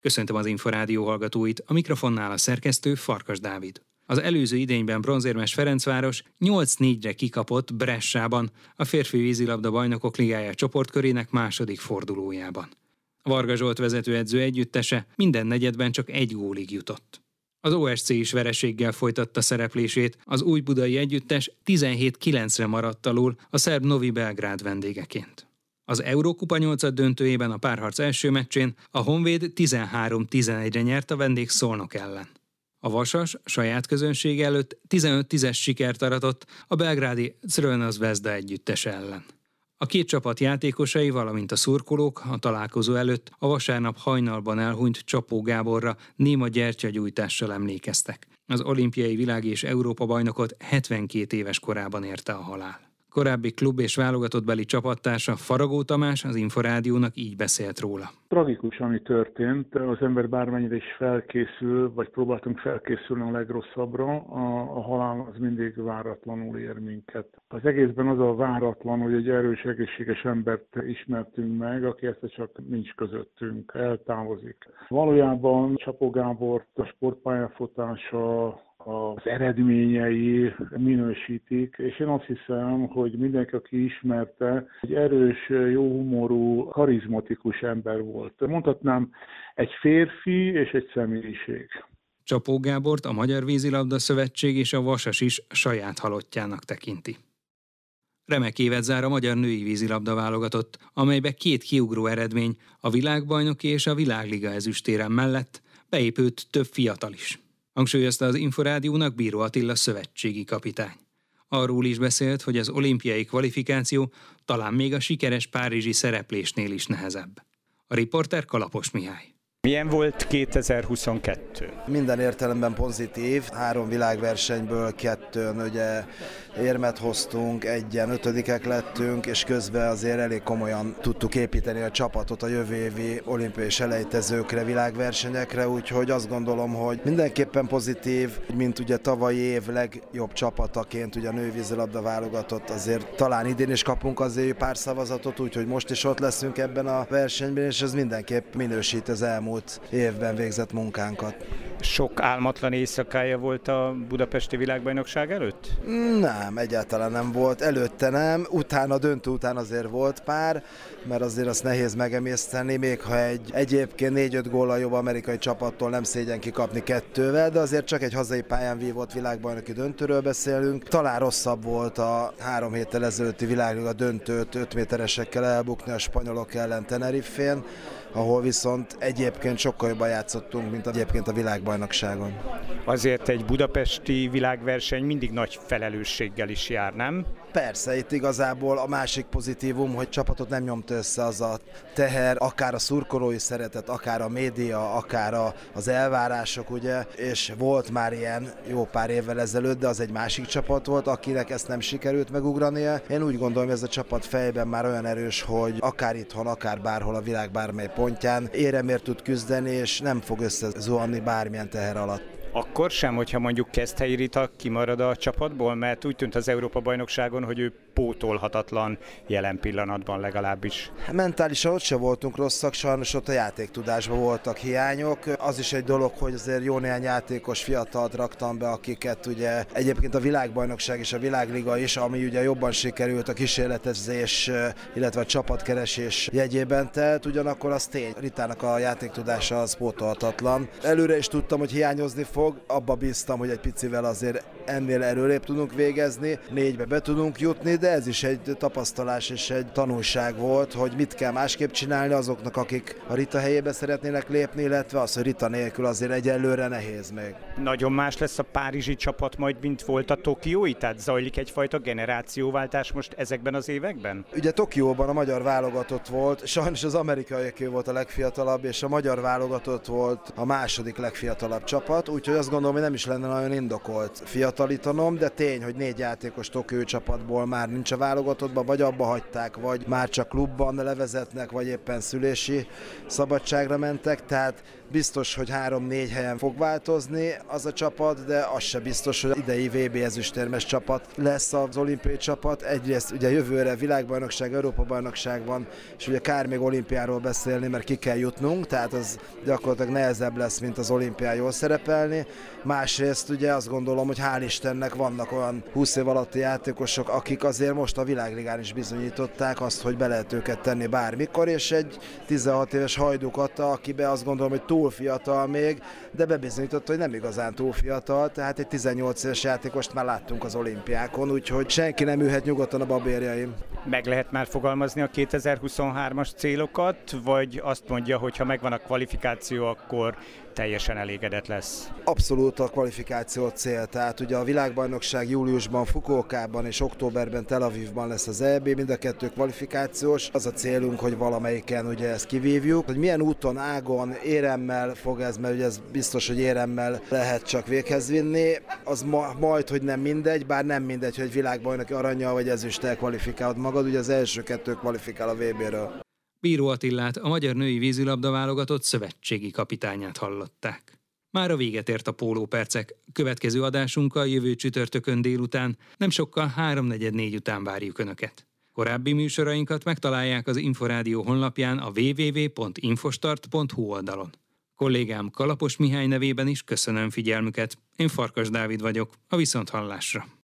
Köszöntöm az Inforádió hallgatóit, a mikrofonnál a szerkesztő Farkas Dávid. Az előző idényben bronzérmes Ferencváros 8-4-re kikapott Bressában, a férfi vízilabda bajnokok ligája csoportkörének második fordulójában. Varga Zsolt vezetőedző együttese minden negyedben csak egy gólig jutott. Az OSC is vereséggel folytatta szereplését, az új budai együttes 17-9-re maradt alul a szerb Novi Belgrád vendégeként. Az Eurókupa 8 döntőjében a párharc első meccsén a Honvéd 13-11-re nyert a vendég Szolnok ellen. A Vasas saját közönség előtt 15-10-es sikert aratott a belgrádi Cröna Zvezda együttes ellen. A két csapat játékosai, valamint a szurkolók a találkozó előtt a vasárnap hajnalban elhunyt Csapó Gáborra néma gyertyagyújtással emlékeztek. Az olimpiai világ és Európa bajnokot 72 éves korában érte a halál. Korábbi klub és válogatott beli csapattársa Faragó Tamás az Inforádiónak így beszélt róla. Tragikus, ami történt. Az ember bármennyire is felkészül, vagy próbáltunk felkészülni a legrosszabbra, a, a halál az mindig váratlanul ér minket. Az egészben az a váratlan, hogy egy erős, egészséges embert ismertünk meg, aki ezt csak nincs közöttünk, eltávozik. Valójában Csapó Gábort a sportpályafutása, az eredményei minősítik, és én azt hiszem, hogy mindenki, aki ismerte, egy erős, jó humorú, karizmatikus ember volt. Mondhatnám, egy férfi és egy személyiség. Csapó Gábort a Magyar Vízilabda Szövetség és a Vasas is saját halottjának tekinti. Remek évet zár a magyar női vízilabda válogatott, amelybe két kiugró eredmény, a világbajnoki és a világliga ezüstéren mellett beépült több fiatal is hangsúlyozta az Inforádiónak Bíró Attila szövetségi kapitány. Arról is beszélt, hogy az olimpiai kvalifikáció talán még a sikeres párizsi szereplésnél is nehezebb. A riporter Kalapos Mihály. Milyen volt 2022? Minden értelemben pozitív. Három világversenyből kettőn ugye érmet hoztunk, egyen ötödikek lettünk, és közben azért elég komolyan tudtuk építeni a csapatot a jövő évi olimpiai selejtezőkre, világversenyekre, úgyhogy azt gondolom, hogy mindenképpen pozitív, mint ugye tavalyi év legjobb csapataként ugye a nővízilabda válogatott, azért talán idén is kapunk azért pár szavazatot, úgyhogy most is ott leszünk ebben a versenyben, és ez mindenképp minősít az elmúlt elmúlt évben végzett munkánkat. Sok álmatlan éjszakája volt a budapesti világbajnokság előtt? Nem, egyáltalán nem volt. Előtte nem, utána, döntő után azért volt pár, mert azért azt nehéz megemészteni, még ha egy egyébként 4-5 góllal jobb amerikai csapattól nem szégyen kikapni kettővel, de azért csak egy hazai pályán vívott világbajnoki döntőről beszélünk. Talán rosszabb volt a három héttel ezelőtti világliga döntőt 5 méteresekkel elbukni a spanyolok ellen Tenerife-n, ahol viszont egyébként sokkal jobban játszottunk, mint egyébként a világbajnokságon. Azért egy budapesti világverseny mindig nagy felelősséggel is jár, nem? Persze, itt igazából a másik pozitívum, hogy csapatot nem nyomt össze az a teher, akár a szurkolói szeretet, akár a média, akár a, az elvárások, ugye, és volt már ilyen jó pár évvel ezelőtt, de az egy másik csapat volt, akinek ezt nem sikerült megugrania. Én úgy gondolom, hogy ez a csapat fejben már olyan erős, hogy akár itthon, akár bárhol a világ bármely pontján éremért tud küzdeni, és nem fog összezuhanni bármilyen teher alatt. Akkor sem, hogyha mondjuk Keszthelyi Rita kimarad a csapatból, mert úgy tűnt az Európa-bajnokságon, hogy ő pótolhatatlan jelen pillanatban legalábbis. Mentálisan ott se voltunk rosszak, sajnos ott a játéktudásban voltak hiányok. Az is egy dolog, hogy azért jó néhány játékos fiatalt raktam be, akiket ugye egyébként a világbajnokság és a világliga is, ami ugye jobban sikerült a kísérletezés, illetve a csapatkeresés jegyében telt, ugyanakkor az tény, Ritának a játéktudása az pótolhatatlan. Előre is tudtam, hogy hiányozni fog, abba bíztam, hogy egy picivel azért ennél erőrébb tudunk végezni, négybe be tudunk jutni, de ez is egy tapasztalás és egy tanulság volt, hogy mit kell másképp csinálni azoknak, akik a Rita helyébe szeretnének lépni, illetve az, hogy Rita nélkül azért egyelőre nehéz még. Nagyon más lesz a párizsi csapat majd, mint volt a tokiói? Tehát zajlik egyfajta generációváltás most ezekben az években? Ugye Tokióban a magyar válogatott volt, sajnos az amerikai volt a legfiatalabb, és a magyar válogatott volt a második legfiatalabb csapat, úgyhogy azt gondolom, hogy nem is lenne nagyon indokolt fiatalítanom, de tény, hogy négy játékos Tokió csapatból már nincs a válogatottban, vagy abba hagyták, vagy már csak klubban levezetnek, vagy éppen szülési szabadságra mentek, tehát biztos, hogy három-négy helyen fog változni az a csapat, de az se biztos, hogy idei VB ezüstérmes csapat lesz az olimpiai csapat. Egyrészt ugye jövőre világbajnokság, Európa-bajnokság van, és ugye kár még olimpiáról beszélni, mert ki kell jutnunk, tehát az gyakorlatilag nehezebb lesz, mint az olimpián jól szerepelni. Másrészt ugye azt gondolom, hogy hál' Istennek vannak olyan 20 év alatti játékosok, akik azért most a világligán is bizonyították azt, hogy be lehet őket tenni bármikor, és egy 16 éves hajduk adta, akibe azt gondolom, hogy túl fiatal még, de bebizonyította, hogy nem igazán túl fiatal, tehát egy 18 éves játékost már láttunk az olimpiákon, úgyhogy senki nem ülhet nyugodtan a babérjaim. Meg lehet már fogalmazni a 2023-as célokat, vagy azt mondja, hogy ha megvan a kvalifikáció, akkor teljesen elégedett lesz. Abszolút a kvalifikáció cél, tehát ugye a világbajnokság júliusban Fukuokában és októberben Tel Avivban lesz az EB, mind a kettő kvalifikációs. Az a célunk, hogy valamelyiken ugye ezt kivívjuk. Hogy milyen úton, ágon, éremmel fog ez, mert ugye ez biztos, hogy éremmel lehet csak véghez vinni, az ma, majd, hogy nem mindegy, bár nem mindegy, hogy világbajnoki aranya vagy ezüstel kvalifikálod magad, ugye az első kettő kvalifikál a VB-ről. Bíró Attillát, a magyar női vízilabda válogatott szövetségi kapitányát hallották. Már a véget ért a pólópercek. Következő adásunkkal jövő csütörtökön délután, nem sokkal 3.44 után várjuk Önöket. Korábbi műsorainkat megtalálják az Inforádió honlapján a www.infostart.hu oldalon. Kollégám Kalapos Mihály nevében is köszönöm figyelmüket. Én Farkas Dávid vagyok, a Viszonthallásra.